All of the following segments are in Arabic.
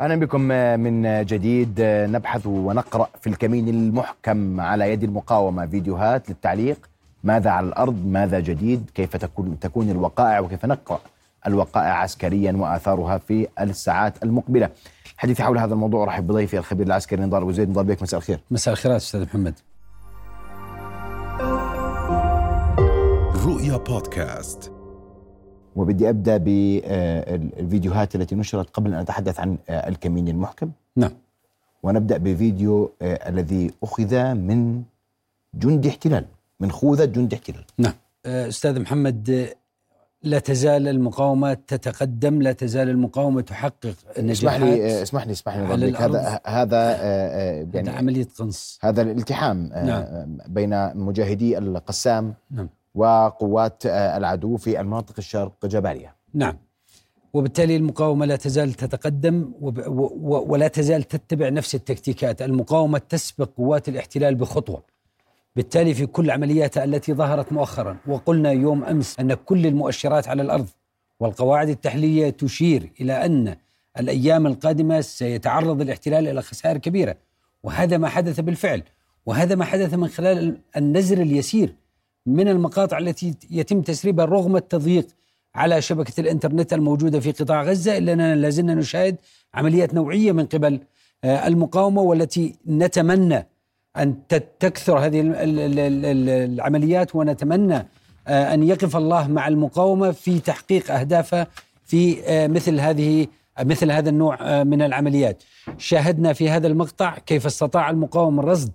أهلا بكم من جديد. نبحث ونقرأ في الكمين المحكم على يد المقاومة فيديوهات للتعليق. ماذا على الأرض؟ ماذا جديد؟ كيف تكون, تكون الوقائع؟ وكيف نقرأ الوقائع عسكريا وآثارها في الساعات المقبلة؟ حديثي حول هذا الموضوع رحب بضيفي الخبير العسكري نضال أبو زيد نضال بك. مساء الخير. مساء الخيرات أستاذ محمد. رؤيا بودكاست. وبدي أبدأ بالفيديوهات التي نشرت قبل أن أتحدث عن الكمين المحكم. نعم. ونبدأ بفيديو الذي أخذ من جندي احتلال من خوذة جندي احتلال. نعم. أستاذ محمد لا تزال المقاومة تتقدم لا تزال المقاومة تحقق نجاحات؟ اسمح لي اسمح لي اسمح لي هذا هذا يعني عملية قنص. هذا الالتحام نعم. بين مجاهدي القسام نعم. وقوات العدو في المناطق الشرق جباليا نعم. وبالتالي المقاومة لا تزال تتقدم ولا تزال تتبع نفس التكتيكات. المقاومة تسبق قوات الاحتلال بخطوة. بالتالي في كل عملياتها التي ظهرت مؤخرا وقلنا يوم أمس أن كل المؤشرات على الأرض والقواعد التحليلية تشير إلى أن الأيام القادمة سيتعرض الاحتلال إلى خسائر كبيرة. وهذا ما حدث بالفعل. وهذا ما حدث من خلال النزر اليسير من المقاطع التي يتم تسريبها رغم التضييق على شبكة الإنترنت الموجودة في قطاع غزة إلا أننا لازلنا نشاهد عمليات نوعية من قبل المقاومة والتي نتمنى أن تكثر هذه العمليات ونتمنى أن يقف الله مع المقاومة في تحقيق أهدافها في مثل هذه مثل هذا النوع من العمليات. شاهدنا في هذا المقطع كيف استطاع المقاوم رصد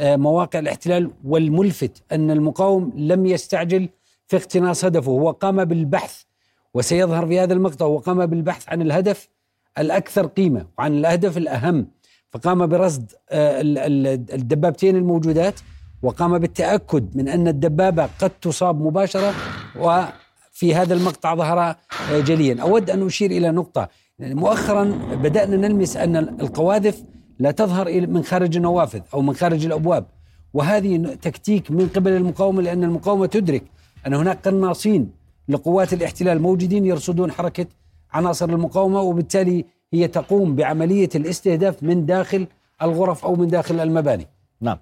مواقع الاحتلال والملفت أن المقاوم لم يستعجل في اقتناص هدفه. هو قام بالبحث وسيظهر في هذا المقطع وقام بالبحث عن الهدف الأكثر قيمة وعن الهدف الأهم. فقام برصد الدبابتين الموجودات وقام بالتأكد من أن الدبابة قد تصاب مباشرة وفي هذا المقطع ظهر جليا. أود أن أشير إلى نقطة. مؤخرا بدأنا نلمس أن القواذف لا تظهر من خارج النوافذ أو من خارج الأبواب. وهذه تكتيك من قبل المقاومة لأن المقاومة تدرك أن هناك قناصين لقوات الاحتلال موجودين يرصدون حركة عناصر المقاومة وبالتالي هي تقوم بعملية الاستهداف من داخل الغرف أو من داخل المباني. نعم.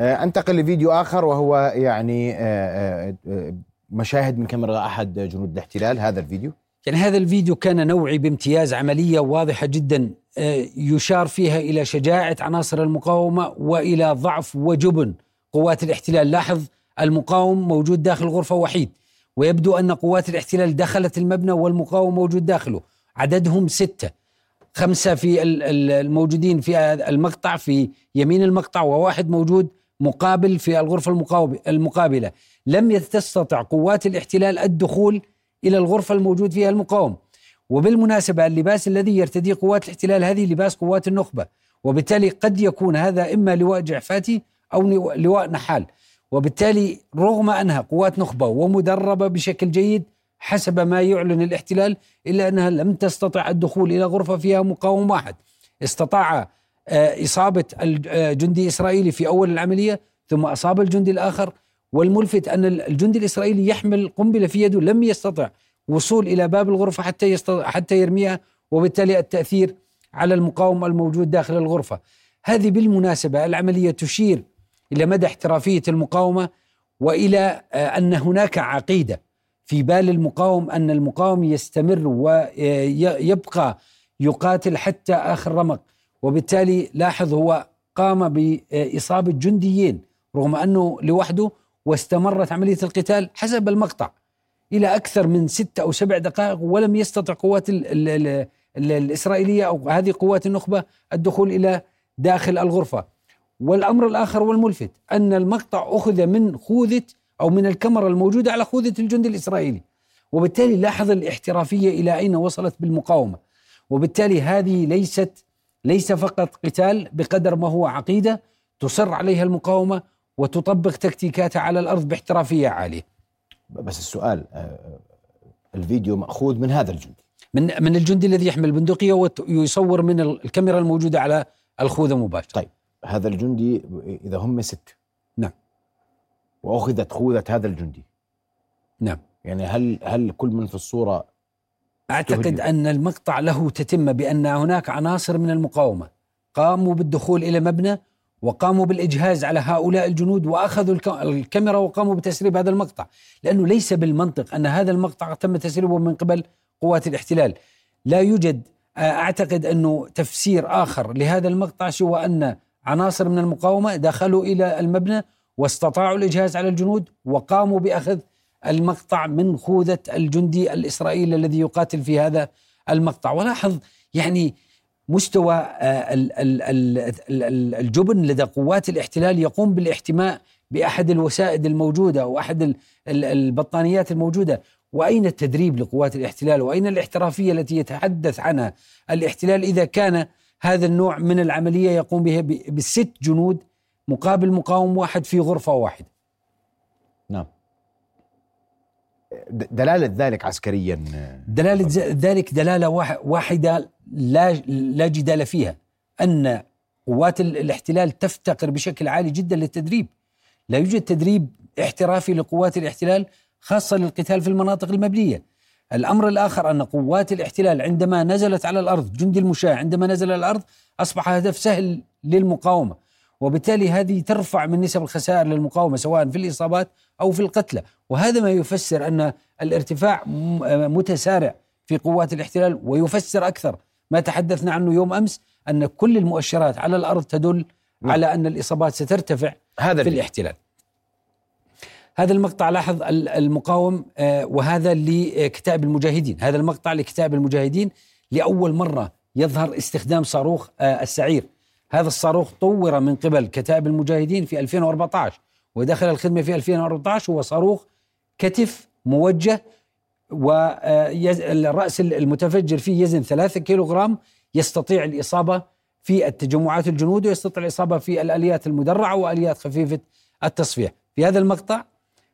آه أنتقل لفيديو آخر وهو يعني آه آه مشاهد من كاميرا أحد جنود الاحتلال هذا الفيديو. يعني هذا الفيديو كان نوعي بامتياز عملية واضحة جدا يشار فيها إلى شجاعة عناصر المقاومة وإلى ضعف وجبن قوات الاحتلال. لاحظ المقاوم موجود داخل غرفة وحيد ويبدو أن قوات الاحتلال دخلت المبنى والمقاوم موجود داخله. عددهم ستة. خمسة في الموجودين في المقطع في يمين المقطع وواحد موجود مقابل في الغرفة المقابلة. لم تستطع قوات الاحتلال الدخول إلى الغرفة الموجود فيها المقاوم. وبالمناسبة اللباس الذي يرتديه قوات الاحتلال هذه لباس قوات النخبة وبالتالي قد يكون هذا إما لواء جعفاتي أو لواء نحال. وبالتالي رغم أنها قوات نخبة ومدربة بشكل جيد حسب ما يعلن الاحتلال إلا أنها لم تستطع الدخول إلى غرفة فيها مقاوم واحد. استطاع إصابة الجندي الإسرائيلي في أول العملية ثم أصاب الجندي الآخر والملفت أن الجندي الإسرائيلي يحمل قنبلة في يده لم يستطع وصول إلى باب الغرفة حتى حتى يرميها وبالتالي التأثير على المقاوم الموجود داخل الغرفة. هذه بالمناسبة العملية تشير إلى مدى احترافية المقاومة وإلى أن هناك عقيدة في بال المقاوم أن المقاوم يستمر ويبقى يقاتل حتى آخر رمق. وبالتالي لاحظ هو قام بإصابة جنديين رغم أنه لوحده واستمرت عملية القتال حسب المقطع إلى أكثر من ستة أو سبع دقائق ولم يستطع قوات ال ال ال ال الإسرائيلية أو هذه قوات النخبة الدخول إلى داخل الغرفة. والأمر الآخر والملفت أن المقطع أخذ من خوذة أو من الكاميرا الموجودة على خوذة الجندي الإسرائيلي. وبالتالي لاحظ الاحترافية إلى أين وصلت بالمقاومة. وبالتالي هذه ليست ليس فقط قتال بقدر ما هو عقيدة تصر عليها المقاومة وتطبق تكتيكاتها على الأرض باحترافية عالية. بس السؤال الفيديو مأخوذ من هذا الجندي. من من الجندي الذي يحمل بندقية ويصور من الكاميرا الموجودة على الخوذة مباشرة. طيب هذا الجندي إذا هم ست. نعم. وأخذت خوذة هذا الجندي. نعم. يعني هل هل كل من في الصورة أعتقد. أن المقطع له تتمه بأن هناك عناصر من المقاومة قاموا بالدخول إلى مبنى وقاموا بالإجهاز على هؤلاء الجنود وأخذوا الك- الكاميرا وقاموا بتسريب هذا المقطع. لأنه ليس بالمنطق أن هذا المقطع تم تسريبه من قبل قوات الاحتلال. لا يوجد آه، أعتقد انه تفسير آخر لهذا المقطع سوى أن عناصر من المقاومة دخلوا إلى المبنى واستطاعوا الإجهاز على الجنود وقاموا بأخذ المقطع من خوذة الجندي الإسرائيلي الذي يقاتل في هذا المقطع. ولاحظ يعني مستوى آه، ال- ال- ال- ال- ال- الجبن لدى قوات الاحتلال يقوم بالاحتماء بأحد الوسائد الموجودة أو احد ال- ال- البطانيات الموجودة. وأين التدريب لقوات الاحتلال؟ وأين الاحترافية التي يتحدث عنها؟ الاحتلال إذا كان هذا النوع من العملية يقوم بها ب- بالست جنود مقابل مقاوم واحد في غرفة واحدة. نعم. د- دلالة ذلك عسكريا. دلالة ذلك دلالة واح- واحدة لا لا جدال فيها أن قوات ال- الاحتلال تفتقر بشكل عالي جدا للتدريب. لا يوجد تدريب احترافي لقوات الاحتلال خاصة للقتال في المناطق المبنية. الأمر الآخر أن قوات الاحتلال عندما نزلت على الأرض جندي المشاة عندما نزل على الأرض أصبح هدف سهل للمقاومة. وبالتالي هذه ترفع من نسب الخسائر للمقاومة سواء في الإصابات أو في القتلى. وهذا ما يفسر أن الارتفاع متسارع في قوات الاحتلال ويفسر أكثر ما تحدثنا عنه يوم أمس أن كل المؤشرات على الأرض تدل نعم. على أن الإصابات سترتفع هذا في الاحتلال. هذا المقطع لاحظ ال- المقاوم آه، وهذا لكتاب المجاهدين. هذا المقطع لكتاب المجاهدين لأول مرة يظهر استخدام صاروخ آه، السعير. هذا الصاروخ طور من قبل كتاب المجاهدين في 2014 ودخل الخدمة في 2014 هو صاروخ كتف موجه والرأس المتفجر فيه يزن 3 كيلوغرام يستطيع الإصابة في التجمعات الجنود ويستطيع الإصابة في الآليات المدرعة وآليات خفيفة التصفيح في هذا المقطع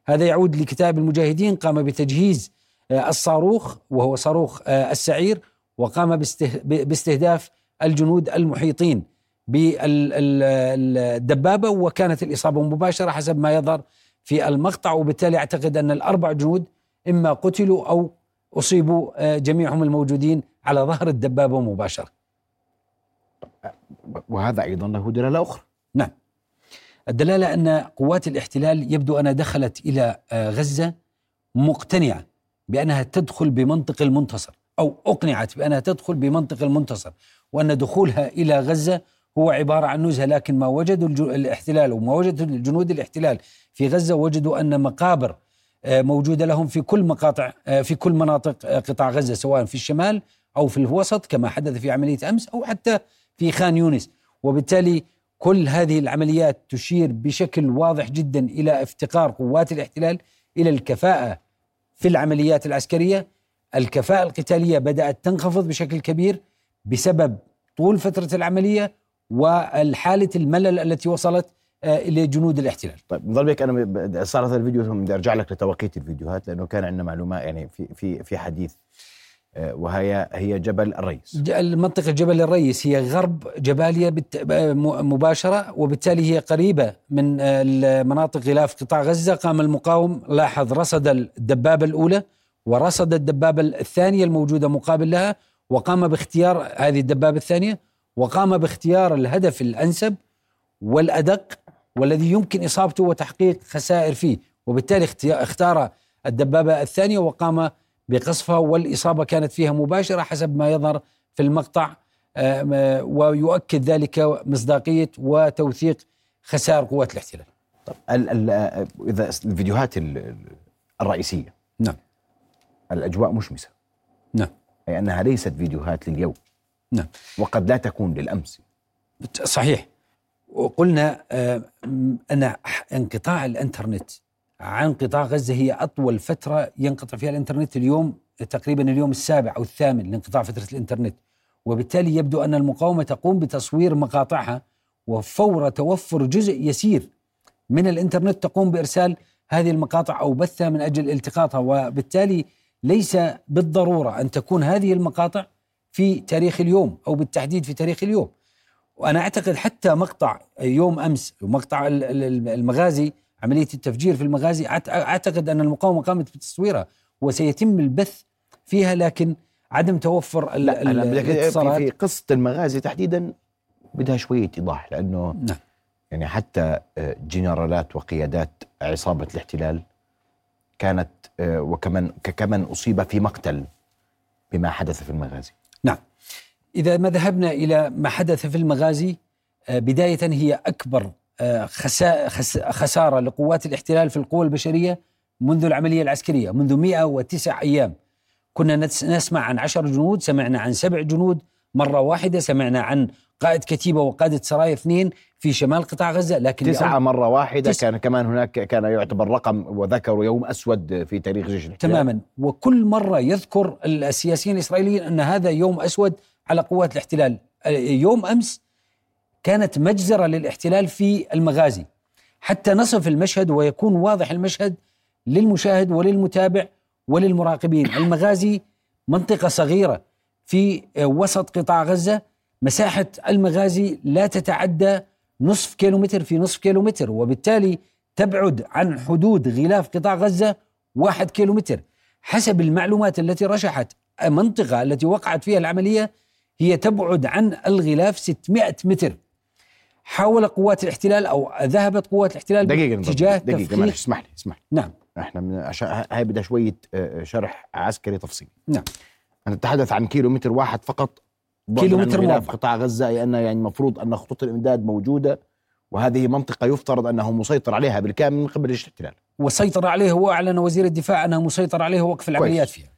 هذا يعود لكتاب المجاهدين قام بتجهيز آه، الصاروخ وهو صاروخ آه، السعير وقام باسته- باستهداف الجنود المحيطين. بالدبابة وكانت الإصابة مباشرة حسب ما يظهر في المقطع. وبالتالي أعتقد أن الأربع جنود إما قتلوا أو أصيبوا آه، جميعهم الموجودين على ظهر الدبابة مباشرة. وهذا أيضا له دلالة أخرى. نعم. الدلالة أن قوات الاحتلال يبدو أنها دخلت إلى آه، غزة مقتنعة بأنها تدخل بمنطق المنتصر أو أقنعت بأنها تدخل بمنطق المنتصر وأن دخولها إلى غزة هو عبارة عن نزهة لكن ما وجدوا الاحتلال وما وجد الجنود الاحتلال في غزة وجدوا أن مقابر آه، موجودة لهم في كل مقاطع آه، في كل مناطق آه، قطاع غزة سواء في الشمال أو في الوسط كما حدث في عملية أمس أو حتى في خان يونس. وبالتالي كل هذه العمليات تشير بشكل واضح جدا إلى افتقار قوات الاحتلال إلى الكفاءة في العمليات العسكرية، الكفاءة القتالية بدأت تنخفض بشكل كبير بسبب طول فترة العملية والحالة الملل التي وصلت آه، إلى جنود الاحتلال. طيب نظل بك أنا صار هذا الفيديو ثم بدي أرجع لك لتوقيت الفيديوهات لأنه كان عندنا معلومات يعني في في في حديث آه، وهي هي جبل الريس منطقة جبل الريس هي غرب جباليا مباشرة وبالتالي هي قريبة من آه، المناطق غلاف قطاع غزة قام المقاوم لاحظ رصد الدبابة الأولى ورصد الدبابة الثانية الموجودة مقابل لها وقام باختيار هذه الدبابة الثانية وقام باختيار الهدف الأنسب والأدق والذي يمكن إصابته وتحقيق خسائر فيه. وبالتالي اختار الدبابة الثانية وقام بقصفها والإصابة كانت فيها مباشرة حسب ما يظهر في المقطع. آه، ويؤكد ذلك مصداقية وتوثيق خسائر قوات الاحتلال. ال ال آه، إذا الفيديوهات ال- ال- الرئيسية. نعم. الأجواء مشمسة. نعم. أي أنها ليست فيديوهات لليوم. نعم. وقد لا تكون للأمس. صحيح. وقلنا آه، أن انقطاع الإنترنت عن قطاع غزة هي أطول فترة ينقطع فيها الإنترنت اليوم تقريبا اليوم السابع أو الثامن لانقطاع فترة الإنترنت. وبالتالي يبدو أن المقاومة تقوم بتصوير مقاطعها وفور توفر جزء يسير من الإنترنت تقوم بإرسال هذه المقاطع أو بثها من أجل التقاطها. وبالتالي ليس بالضرورة أن تكون هذه المقاطع في تاريخ اليوم أو بالتحديد في تاريخ اليوم. وأنا أعتقد حتى مقطع يوم أمس ومقطع ال- ال- المغازي عملية التفجير في المغازي أعتقد أن المقاومة قامت بتصويرها وسيتم البث فيها لكن عدم توفر لا الاتصالات. في قصة المغازي تحديدا بدها شوية إيضاح لأنه نعم. يعني حتى آه، جنرالات وقيادات عصابة الاحتلال كانت آه، وكمان كمن أصيب في مقتل بما حدث في المغازي. إذا ما ذهبنا إلى ما حدث في المغازي آه، بداية هي أكبر آه، خسا- خس- خسارة لقوات الاحتلال في القوى البشرية منذ العملية العسكرية منذ 109 أيام. كنا نسمع عن عشر جنود سمعنا عن سبع جنود مرة واحدة سمعنا عن قائد كتيبة وقادة سرايا اثنين في شمال قطاع غزة لكن تسعة مرة واحدة تسعة. كان كمان هناك كان يعتبر رقم وذكروا يوم أسود في تاريخ جيش الإحتلال. تماما. وكل مرة يذكر السياسيين الإسرائيليين أن هذا يوم أسود على قوات الاحتلال. يوم أمس كانت مجزرة للاحتلال في المغازي. حتى نصف المشهد ويكون واضح المشهد للمشاهد وللمتابع وللمراقبين. المغازي منطقة صغيرة في وسط قطاع غزة. مساحة المغازي لا تتعدى نصف كيلومتر في نصف كيلومتر وبالتالي تبعد عن حدود غلاف قطاع غزة واحد كيلومتر. حسب المعلومات التي رشحت المنطقة التي وقعت فيها العملية هي تبعد عن الغلاف 600 متر. حاول قوات الاحتلال أو ذهبت قوات الاحتلال دقيقة باتجاه دقيقة تفخيخ اسمح لي اسمح لي. نعم. إحنا من عشان هاي بدها شوية آه، شرح عسكري تفصيلي. نعم. نتحدث عن كيلومتر واحد فقط. عن غلاف مربع. قطاع غزة أي أن يعني المفروض أن خطوط الإمداد موجودة وهذه منطقة يفترض أنه مسيطر عليها بالكامل من قبل الاحتلال. وسيطر عليه واعلن وزير الدفاع أنه مسيطر عليه ووقف العمليات فيها.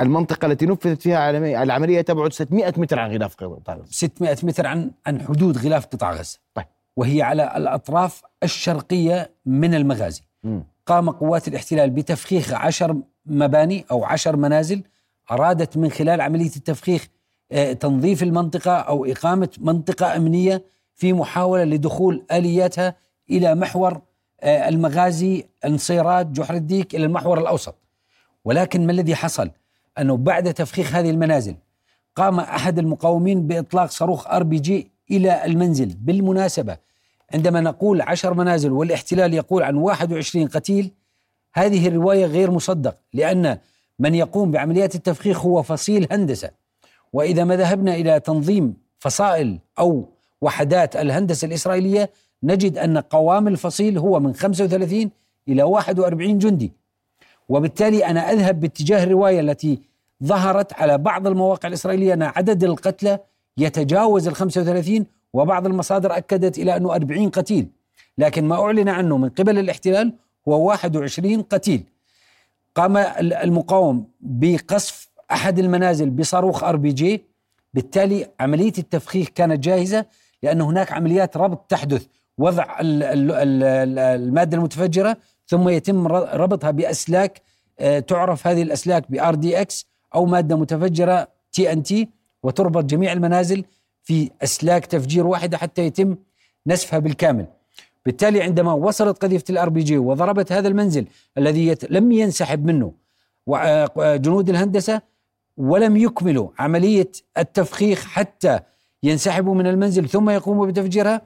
المنطقة التي نفذت فيها العملية- تبعد 600 متر عن غلاف قطاع غزة 600 متر عن عن حدود غلاف قطاع غزة طيب. وهي على الأطراف الشرقية من المغازي مم. قام قوات الاحتلال بتفخيخ عشر مباني أو عشر منازل أرادت من خلال عملية التفخيخ آه، تنظيف المنطقة أو إقامة منطقة أمنية في محاولة لدخول آلياتها إلى محور آه، المغازي النصيرات جحر الديك إلى المحور الأوسط ولكن ما الذي حصل؟ أنه بعد تفخيخ هذه المنازل قام أحد المقاومين بإطلاق صاروخ آر بي جي إلى المنزل بالمناسبة. عندما نقول عشر منازل والاحتلال يقول عن 21 قتيل هذه الرواية غير مصدق لأن من يقوم بعمليات التفخيخ هو فصيل هندسة. وإذا ما ذهبنا إلى تنظيم فصائل أو وحدات الهندسة الإسرائيلية نجد أن قوام الفصيل هو من 35 إلى 41 جندي. وبالتالي أنا أذهب باتجاه الرواية التي ظهرت على بعض المواقع الإسرائيلية أن عدد القتلى يتجاوز ال 35 وبعض المصادر أكدت إلى أنه 40 قتيل. لكن ما أعلن عنه من قبل الاحتلال هو 21 قتيل. قام ال- المقاوم بقصف أحد المنازل بصاروخ آر بي جي. بالتالي عملية التفخيخ كانت جاهزة لأن هناك عمليات ربط تحدث. وضع ال- ال- ثم يتم ربطها بأسلاك آه، تعرف هذه الأسلاك بآر دي إكس أو مادة متفجرة تي ان تي وتربط جميع المنازل في أسلاك تفجير واحدة حتى يتم نسفها بالكامل. بالتالي عندما وصلت قذيفة الار بي جي وضربت هذا المنزل الذي. لم ينسحب منه وع- آه، جنود الهندسة ولم يكملوا عملية التفخيخ حتى ينسحبوا من المنزل ثم يقوموا بتفجيرها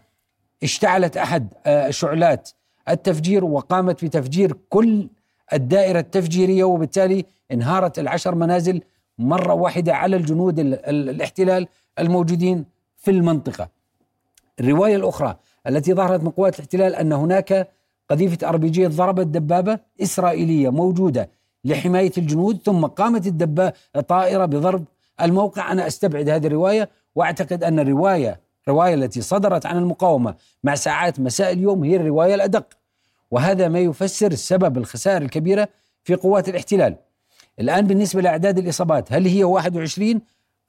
اشتعلت أحد آه، شعلات التفجير وقامت بتفجير كل الدائرة التفجيرية وبالتالي انهارت العشر منازل مرة واحدة على الجنود ال- ال- الاحتلال الموجودين في المنطقة. الرواية الأخرى التي ظهرت من قوات الاحتلال أن هناك بي جي ضربت دبابة إسرائيلية موجودة لحماية الجنود ثم قامت الدبابه الطائرة بضرب الموقع أنا أستبعد هذه الرواية وأعتقد أن الروايه الرواية التي صدرت عن المقاومة مع ساعات مساء اليوم هي الرواية الأدق وهذا ما يفسر سبب الخسائر الكبيرة في قوات الاحتلال. الآن بالنسبة لأعداد الإصابات هل هي 21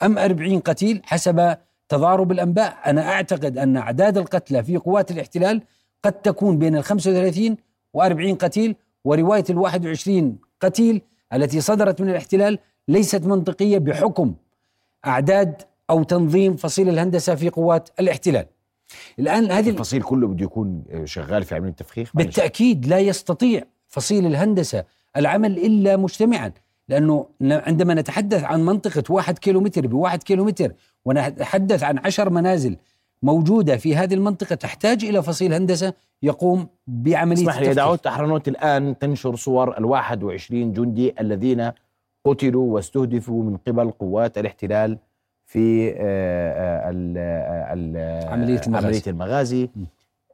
أم 40 قتيل حسب تضارب الأنباء أنا أعتقد أن أعداد القتلى في قوات الاحتلال قد تكون بين ال 35 و40 قتيل ورواية ال 21 قتيل التي صدرت من الاحتلال ليست منطقية بحكم أعداد أو تنظيم فصيل الهندسة في قوات الاحتلال. الان هذه الفصيل كله بده يكون آه، شغال في عملية التفخيخ معلش. بالتأكيد لا يستطيع فصيل الهندسة العمل إلا مجتمعا لأنه ن- عندما نتحدث عن منطقة واحد كيلومتر بواحد كيلومتر ونتحدث عن عشر منازل موجودة في هذه المنطقة تحتاج إلى فصيل هندسة يقوم بعملية اسمح لي يا التفكيك. داود أحرنوت الآن تنشر صور ال 21 جندي الذين قتلوا واستهدفوا من قبل قوات الاحتلال في آه، ال- ال- عملية المغازي. عملية المغازي.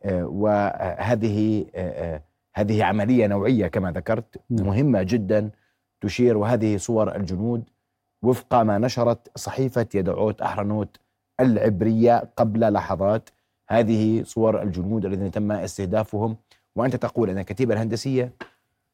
آه، وهذه آه، آه، هذه عملية نوعية كما ذكرت نعم. مهمة جدا تشير وهذه صور الجنود وفق ما نشرت صحيفة يدعوت أحرنوت العبرية قبل لحظات هذه صور الجنود الذين تم استهدافهم وأنت تقول أن الكتيبة الهندسية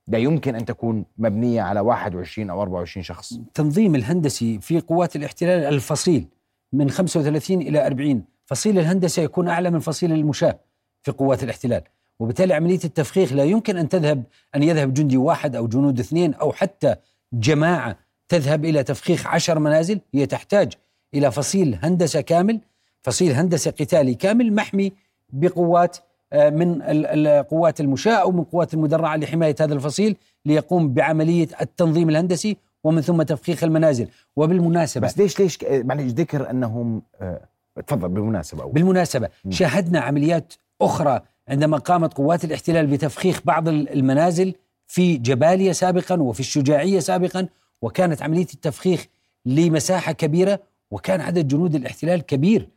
لا يمكن أن تكون مبنية على 21 أو 24 شخص. التنظيم الهندسي في قوات الاحتلال الفصيل من 35 إلى 40 فصيل الهندسة يكون أعلى من فصيل المشاة في قوات الاحتلال. وبالتالي عملية التفخيخ لا يمكن أن تذهب أن يذهب جندي واحد أو جنود اثنين أو حتى جماعة تذهب إلى تفخيخ عشر منازل. هي تحتاج إلى فصيل هندسة كامل فصيل هندسة قتالي كامل محمي بقوات من ال- ال- قوات المشاة أو من قوات المدرعة لحماية هذا الفصيل ليقوم بعملية التنظيم الهندسي ومن ثم تفخيخ المنازل. وبالمناسبة بس ليش ليش آه، معلش ذكر أنهم آه، تفضل بالمناسبة أول. بالمناسبة م. شاهدنا عمليات أخرى عندما قامت قوات الاحتلال بتفخيخ بعض ال- المنازل في جباليا سابقا وفي الشجاعية سابقا وكانت عملية التفخيخ لمساحة كبيرة وكان عدد جنود الاحتلال كبير.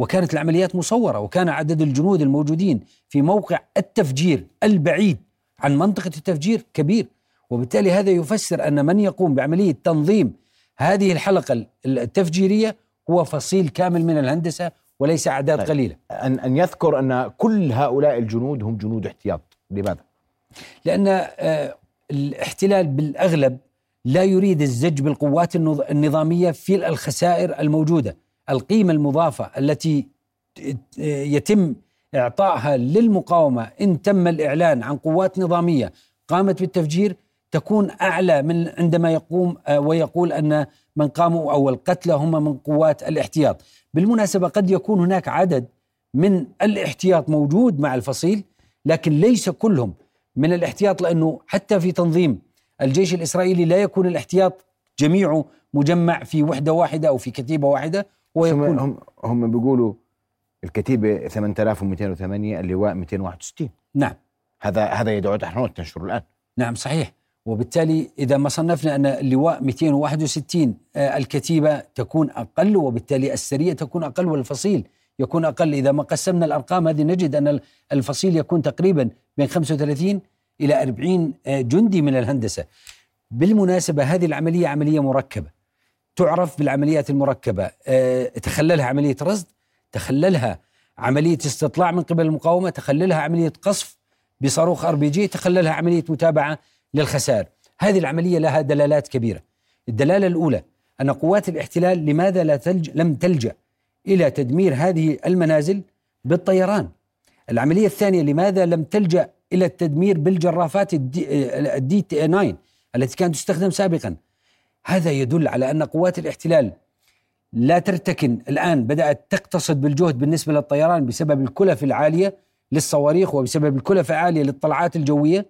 وكانت العمليات مصورة وكان عدد الجنود الموجودين في موقع التفجير البعيد عن منطقة التفجير كبير وبالتالي هذا يفسر أن من يقوم بعملية تنظيم هذه الحلقة ال- التفجيرية هو فصيل كامل من الهندسة وليس أعداد طيب. قليلة أن أن يذكر أن كل هؤلاء الجنود هم جنود احتياط لماذا؟ لأن آه، الاحتلال بالأغلب لا يريد الزج بالقوات النظ- النظامية في الخسائر الموجودة القيمة المضافة التي يتم إعطائها للمقاومة إن تم الإعلان عن قوات نظامية قامت بالتفجير تكون أعلى من عندما يقوم ويقول أن من قاموا أو القتلى هم من قوات الاحتياط. بالمناسبة قد يكون هناك عدد من الاحتياط موجود مع الفصيل لكن ليس كلهم من الاحتياط لأنه حتى في تنظيم الجيش الإسرائيلي لا يكون الاحتياط جميعه مجمع في وحدة واحدة أو في كتيبة واحدة. ويكون هم هم بيقولوا الكتيبة 8208 اللواء 261 نعم. هذا هذا يدعو تحرنوت تنشر الآن. نعم صحيح. وبالتالي إذا ما صنفنا أن اللواء 261 آه، الكتيبة تكون أقل وبالتالي السريه تكون أقل والفصيل يكون أقل. إذا ما قسمنا الأرقام هذه نجد أن الفصيل يكون تقريبا بين 35 إلى 40 آه، جندي من الهندسة. بالمناسبة هذه العملية عملية مركبة. تعرف بالعمليات المركبة. آه، تخللها عملية رصد تخللها عملية استطلاع من قبل المقاومة تخللها عملية قصف بصاروخ آر بي جي تخللها عملية متابعة للخسائر. هذه العملية لها دلالات كبيرة. الدلالة الأولى أن قوات الاحتلال لماذا لا تلج لم تلجأ إلى تدمير هذه المنازل بالطيران؟ العملية الثانية لماذا لم تلجأ إلى التدمير بالجرافات ال D, الدي 9 التي كانت تستخدم سابقا؟ هذا يدل على أن قوات الاحتلال لا ترتكن. الآن بدأت تقتصد بالجهد بالنسبة للطيران بسبب الكلف العالية للصواريخ وبسبب الكلف العالية للطلعات الجوية.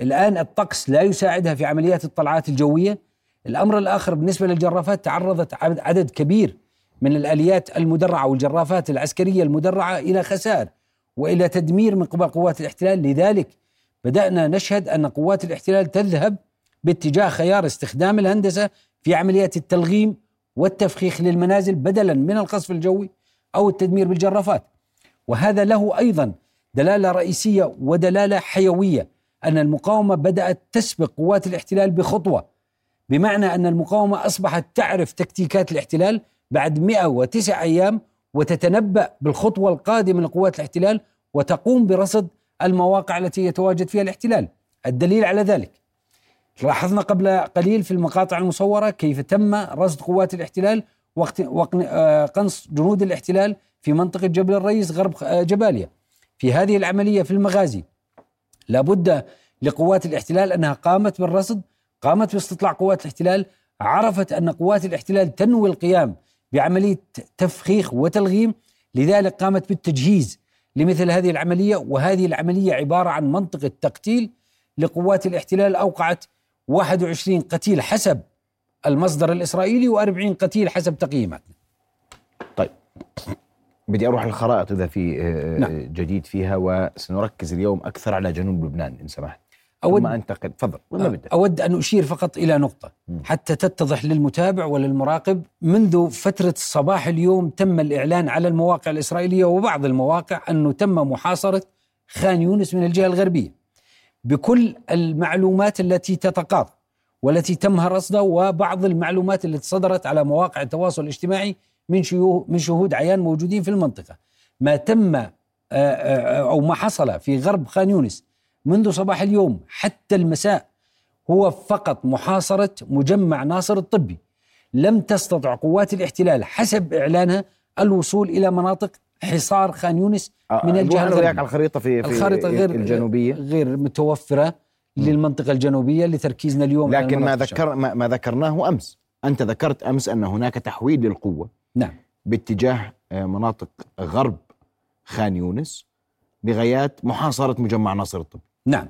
الآن الطقس لا يساعدها في عمليات الطلعات الجوية. الأمر الآخر بالنسبة للجرافات تعرضت عدد- كبير من الآليات المدرعة والجرافات العسكرية المدرعة إلى خسائر وإلى تدمير من قبل قوات الاحتلال. لذلك بدأنا نشهد أن قوات الاحتلال تذهب باتجاه خيار استخدام الهندسة في عمليات التلغيم والتفخيخ للمنازل بدلا من القصف الجوي أو التدمير بالجرافات. وهذا له أيضا دلالة رئيسية ودلالة حيوية أن المقاومة بدأت تسبق قوات الاحتلال بخطوة بمعنى أن المقاومة أصبحت تعرف تكتيكات الاحتلال بعد 109 أيام وتتنبأ بالخطوة القادمة لقوات الاحتلال وتقوم برصد المواقع التي يتواجد فيها الاحتلال. الدليل على ذلك لاحظنا قبل قليل في المقاطع المصورة كيف تم رصد قوات الاحتلال وقت وقن- آه، جنود الاحتلال في منطقة جبل الرئيس غرب آه، جباليا. في هذه العملية في المغازي لابد لقوات الاحتلال أنها قامت بالرصد قامت باستطلاع قوات الاحتلال عرفت أن قوات الاحتلال تنوي القيام بعملية تفخيخ وتلغيم لذلك قامت بالتجهيز لمثل هذه العملية. وهذه العملية عبارة عن منطقة تقتيل لقوات الاحتلال أوقعت 21 قتيل حسب المصدر الإسرائيلي و40 قتيل حسب تقييماتنا طيب. بدي أروح للخرائط إذا في آه، نعم. جديد فيها وسنركز اليوم أكثر على جنوب لبنان إن سمحت. أود ثم أنتقل. تفضل. أود أن أشير فقط إلى نقطة. حتى تتضح للمتابع وللمراقب منذ فترة صباح اليوم تم الإعلان على المواقع الإسرائيلية وبعض المواقع أنه تم محاصرة خان يونس من الجهة الغربية. بكل المعلومات التي تتقاضى والتي تم رصدها وبعض المعلومات التي صدرت على مواقع التواصل الاجتماعي من من شهود عيان موجودين في المنطقة. ما تم آه، آه، أو ما حصل في غرب خان يونس منذ صباح اليوم حتى المساء هو فقط محاصرة مجمع ناصر الطبي. لم تستطع قوات الاحتلال حسب إعلانها الوصول إلى مناطق حصار خان يونس آه، من الجهة الغربية. على الخريطة في, في الخريطة غير الجنوبية. غير متوفرة للمنطقة الجنوبية لتركيزنا اليوم لكن ما ذكر ما ذكرناه أمس. أنت ذكرت أمس أن هناك تحويل للقوة نعم. باتجاه آه، مناطق غرب خان يونس بغايات محاصرة مجمع ناصر الطب. نعم.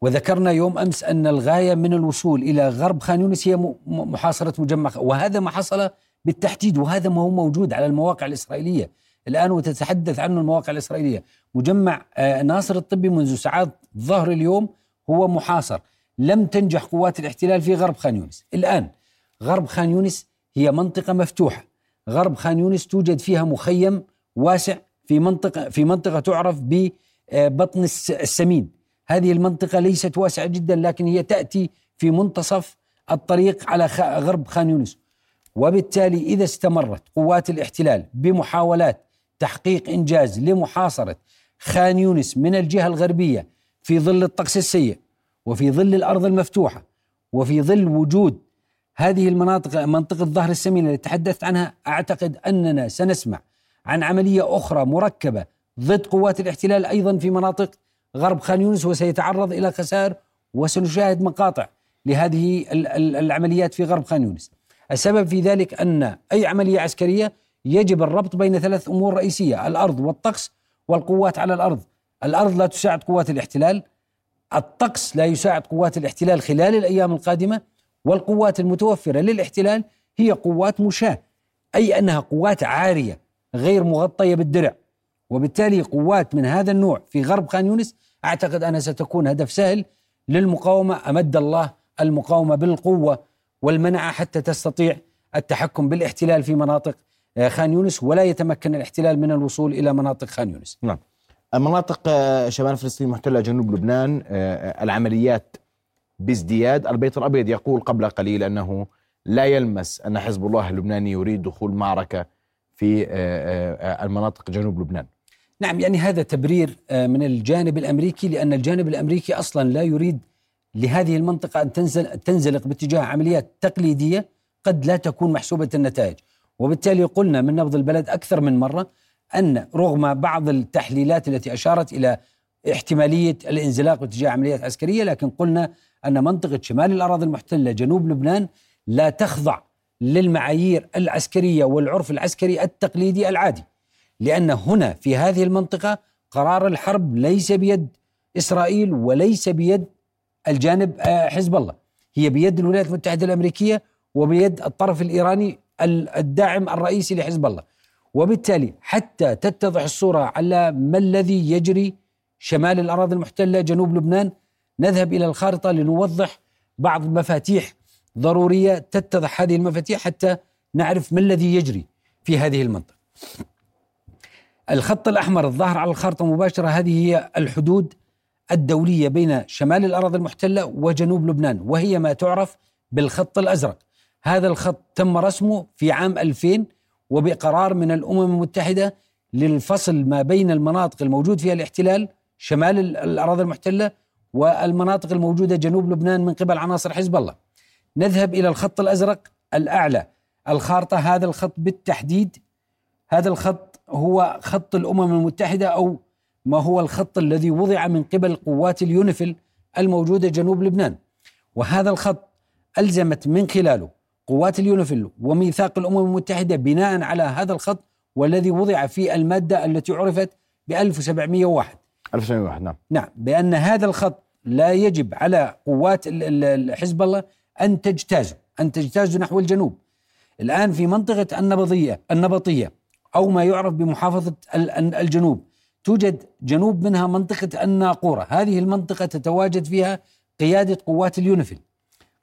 وذكرنا يوم أمس أن الغاية من الوصول إلى غرب خان يونس هي محاصرة مجمع وهذا ما حصل بالتحديد وهذا ما هو موجود على المواقع الإسرائيلية. الآن وتتحدث عنه المواقع الإسرائيلية. مجمع آه، ناصر الطبي منذ ساعات ظهر اليوم هو محاصر. لم تنجح قوات الاحتلال في غرب خان يونس. الآن غرب خان يونس هي منطقة مفتوحة. غرب خان يونس توجد فيها مخيم واسع في منطقة في منطقة تعرف ببطن السمين. هذه المنطقة ليست واسعة جدا لكن هي تأتي في منتصف الطريق على غرب خان يونس. وبالتالي إذا استمرت قوات الاحتلال بمحاولات تحقيق إنجاز لمحاصرة خان يونس من الجهة الغربية في ظل الطقس السيء وفي ظل الأرض المفتوحة وفي ظل وجود هذه المناطق منطقة ظهر السمين اللي تحدثت عنها أعتقد أننا سنسمع عن عملية أخرى مركبة ضد قوات الاحتلال أيضا في مناطق غرب خان يونس وسيتعرض إلى خسائر وسنشاهد مقاطع لهذه العمليات في غرب خان يونس. السبب في ذلك أن أي عملية عسكرية يجب الربط بين ثلاث أمور رئيسية، الأرض والطقس والقوات على الأرض. الأرض لا تساعد قوات الاحتلال، الطقس لا يساعد قوات الاحتلال خلال الأيام القادمة، والقوات المتوفرة للاحتلال هي قوات مشاة، أي أنها قوات عارية غير مغطية بالدرع. وبالتالي قوات من هذا النوع في غرب خان يونس أعتقد انها ستكون هدف سهل للمقاومة أمد الله المقاومة بالقوة والمنعة حتى تستطيع التحكم بالاحتلال في مناطق خان يونس ولا يتمكن الاحتلال من الوصول إلى مناطق خان يونس. نعم. مناطق آه، شمال فلسطين المحتله جنوب لبنان آه، العمليات بازدياد، البيت الأبيض يقول قبل قليل أنه لا يلمس أن حزب الله اللبناني يريد دخول معركة في المناطق جنوب لبنان. نعم يعني هذا تبرير آه، من الجانب الأمريكي لأن الجانب الأمريكي أصلا لا يريد لهذه المنطقة أن تنزل تنزلق باتجاه عمليات تقليدية قد لا تكون محسوبة النتائج وبالتالي قلنا من نبض البلد أكثر من مرة أن رغم بعض التحليلات التي أشارت إلى احتمالية الانزلاق باتجاه عمليات عسكرية لكن قلنا أن منطقة شمال الأراضي المحتلة جنوب لبنان لا تخضع للمعايير العسكرية والعرف العسكري التقليدي العادي لأن هنا في هذه المنطقة قرار الحرب ليس بيد إسرائيل وليس بيد الجانب آه، حزب الله هي بيد الولايات المتحدة الأمريكية وبيد الطرف الإيراني الداعم الرئيسي لحزب الله. وبالتالي حتى تتضح الصورة على ما الذي يجري شمال الأراضي المحتلة جنوب لبنان نذهب إلى الخارطة لنوضح بعض مفاتيح ضرورية تتضح هذه المفاتيح حتى نعرف ما الذي يجري في هذه المنطقة. الخط الأحمر الظاهر على الخارطة مباشرة هذه هي الحدود الدولية بين شمال الأراضي المحتلة وجنوب لبنان وهي ما تعرف بالخط الأزرق. هذا الخط تم رسمه في عام 2000 وبقرار من الأمم المتحدة للفصل ما بين المناطق الموجود فيها الاحتلال شمال الأراضي المحتلة والمناطق الموجودة جنوب لبنان من قبل عناصر حزب الله. نذهب إلى الخط الأزرق الأعلى. الخارطة هذا الخط بالتحديد هذا الخط هو خط الأمم المتحدة أو ما هو الخط الذي وضع من قبل قوات اليونيفيل الموجودة جنوب لبنان. وهذا الخط ألزمت من خلاله قوات اليونيفيل وميثاق الأمم المتحدة بناء على هذا الخط والذي وضع في المادة التي عرفت ب 1701 1701 نعم. نعم بأن هذا الخط لا يجب على قوات حزب الله أن تجتازه أن تجتازه نحو الجنوب. الآن في منطقة النبطيه النبطية أو ما يعرف بمحافظة الجنوب توجد جنوب منها منطقة الناقورة. هذه المنطقة تتواجد فيها قيادة قوات اليونيفيل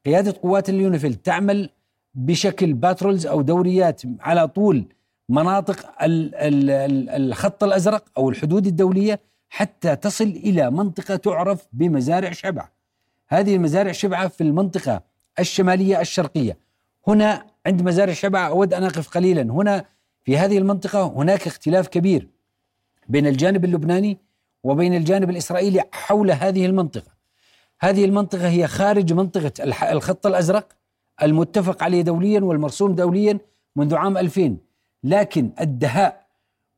قيادة قوات اليونيفيل تعمل بشكل patrols أو دوريات على طول مناطق الخط الأزرق أو الحدود الدولية حتى تصل إلى منطقة تعرف بمزارع شبع. هذه المزارع شبعة في المنطقة الشمالية الشرقية. هنا عند مزارع شبع أود أن أقف قليلا، هنا في هذه المنطقة هناك اختلاف كبير بين الجانب اللبناني وبين الجانب الإسرائيلي حول هذه المنطقة. هذه المنطقة هي خارج منطقة الخط الأزرق المتفق عليه دوليا والمرسوم دوليا منذ عام 2000 لكن الدهاء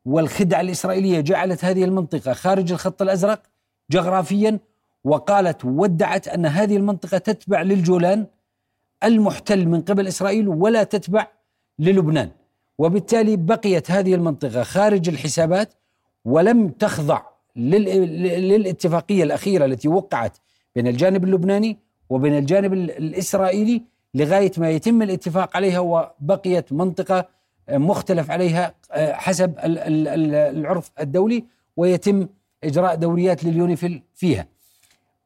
والخدعة الإسرائيلية جعلت هذه المنطقة خارج الخط الأزرق جغرافيا وقالت ودعت أن هذه المنطقة تتبع للجولان المحتل من قبل إسرائيل ولا تتبع للبنان. وبالتالي بقيت هذه المنطقة خارج الحسابات ولم تخضع للاتفاقية الأخيرة التي وقعت بين الجانب اللبناني وبين الجانب الإسرائيلي لغاية ما يتم الاتفاق عليها وبقيت منطقة مختلف عليها آه، حسب العرف الدولي ويتم إجراء دوريات لليونيفيل فيها.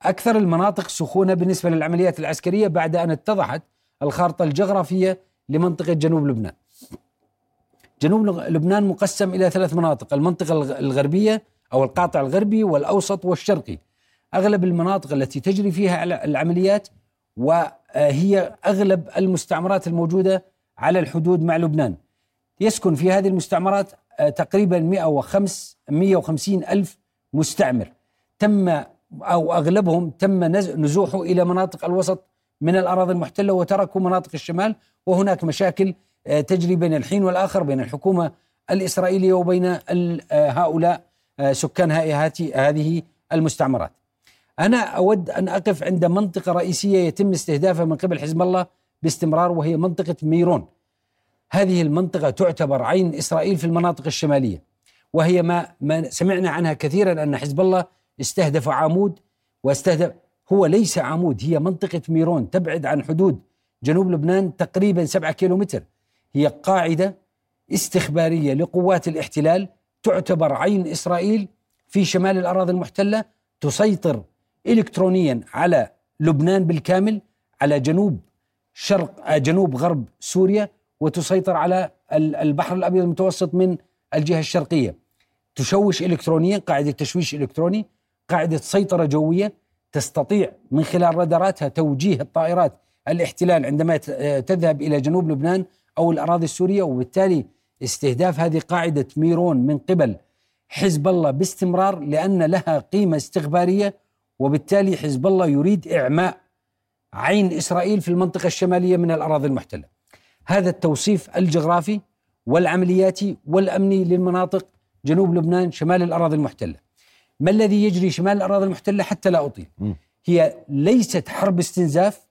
أكثر المناطق سخونة بالنسبة للعمليات العسكرية بعد أن اتضحت الخارطة الجغرافية لمنطقة جنوب لبنان. جنوب لبنان مقسم إلى ثلاث مناطق، المنطقة الغربية أو القاطع الغربي والأوسط والشرقي. أغلب المناطق التي تجري فيها العمليات وهي أغلب المستعمرات الموجودة على الحدود مع لبنان. يسكن في هذه المستعمرات آه، تقريبا 105 150 ألف مستعمر تم أو أغلبهم تم نزوحه إلى مناطق الوسط من الأراضي المحتلة وتركوا مناطق الشمال وهناك مشاكل آه، تجري بين الحين والآخر بين الحكومة الإسرائيلية وبين آه، هؤلاء سكان هذه المستعمرات أنا أود أن أقف عند منطقة رئيسية يتم استهدافها من قبل حزب الله باستمرار وهي منطقة ميرون. هذه المنطقة تعتبر عين إسرائيل في المناطق الشمالية وهي ما, ما سمعنا عنها كثيرا أن حزب الله استهدف عمود واستهدف هو ليس عمود هي منطقة ميرون تبعد عن حدود جنوب لبنان تقريبا سبعة كيلومتر. هي قاعدة استخبارية لقوات الاحتلال تعتبر عين إسرائيل في شمال الأراضي المحتلة تسيطر إلكترونيا على لبنان بالكامل على جنوب شرق جنوب غرب سوريا وتسيطر على البحر الأبيض المتوسط من الجهة الشرقية. تشوش الكترونيا قاعدة تشويش إلكتروني قاعدة سيطرة جوية تستطيع من خلال راداراتها توجيه الطائرات الاحتلال عندما تذهب إلى جنوب لبنان أو الأراضي السورية. وبالتالي استهداف هذه قاعدة ميرون من قبل حزب الله باستمرار لأن لها قيمة استخبارية وبالتالي حزب الله يريد إعماء عين إسرائيل في المنطقة الشمالية من الأراضي المحتلة. هذا التوصيف الجغرافي والعملياتي والأمني للمناطق جنوب لبنان شمال الأراضي المحتلة. ما الذي يجري شمال الأراضي المحتلة حتى لا أطيل؟ هي ليست حرب استنزاف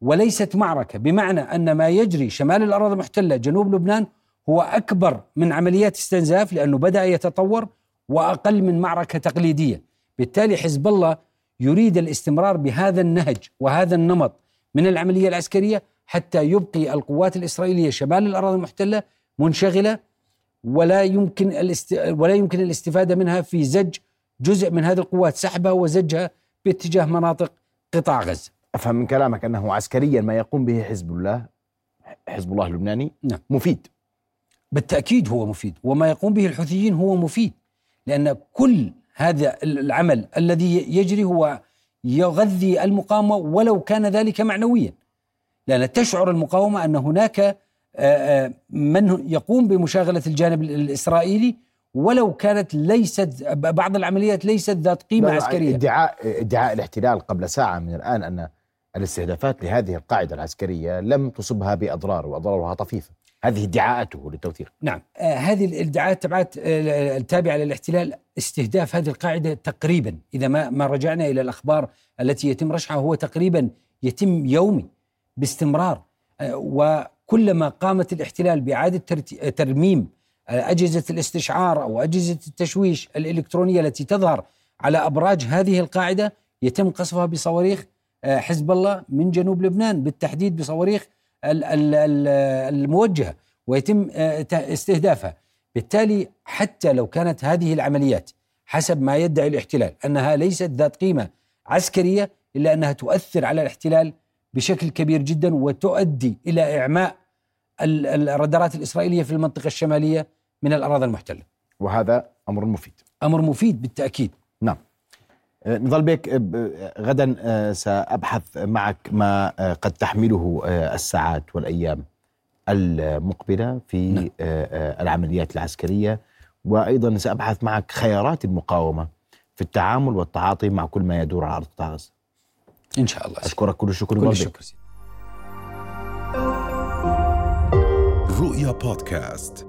وليست معركة بمعنى أن ما يجري شمال الأراضي المحتلة جنوب لبنان هو أكبر من عمليات استنزاف لأنه بدأ يتطور وأقل من معركة تقليدية، بالتالي حزب الله يريد الاستمرار بهذا النهج وهذا النمط من العملية العسكرية حتى يبقي القوات الإسرائيلية شمال الأراضي المحتلة منشغلة ولا يمكن الاست... ولا يمكن الاستفادة منها في زج جزء من هذه القوات سحبها وزجها باتجاه مناطق قطاع غزة أفهم من كلامك أنه عسكريا ما يقوم به حزب الله حزب الله اللبناني نعم. مفيد بالتأكيد هو مفيد وما يقوم به الحوثيين هو مفيد لأن كل هذا العمل الذي يجري هو يغذي المقاومة ولو كان ذلك معنويا. لأن تشعر المقاومة أن هناك آه، آه، من يقوم بمشاغلة الجانب الإسرائيلي ولو كانت ليست بعض العمليات ليست ذات قيمة عسكرية. ادعاء ادعاء الاحتلال قبل ساعة من الآن أن الاستهدافات لهذه القاعدة العسكرية لم تصبها بأضرار وأضرارها طفيفة. هذه ادعاءاته للتوثيق. نعم. آه هذه الادعاءات تبعت آه التابعة للاحتلال استهداف هذه القاعدة تقريبا. إذا ما ما رجعنا إلى الأخبار التي يتم رشحها هو تقريبا يتم يومي باستمرار. آه، وكلما قامت الاحتلال بإعادة ترميم آه، أجهزة الاستشعار أو أجهزة التشويش الإلكترونية التي تظهر على أبراج هذه القاعدة يتم قصفها بصواريخ آه، حزب الله من جنوب لبنان بالتحديد بصواريخ الموجهة ويتم استهدافها. بالتالي حتى لو كانت هذه العمليات حسب ما يدعي الاحتلال أنها ليست ذات قيمة عسكرية إلا أنها تؤثر على الاحتلال بشكل كبير جدا وتؤدي إلى إعماء الرادارات الإسرائيلية في المنطقة الشمالية من الأراضي المحتلة. وهذا أمر مفيد. أمر مفيد بالتأكيد. نعم آه، نضل بك آه، غدا آه، سأبحث معك ما قد تحمله الساعات والأيام المقبلة في نعم. العمليات العسكرية. وأيضا سأبحث معك خيارات المقاومة في التعامل والتعاطي مع كل ما يدور على أرض قطاع غزة إن شاء الله أشكرك كل الشكر كل الشكر رؤيا بودكاست.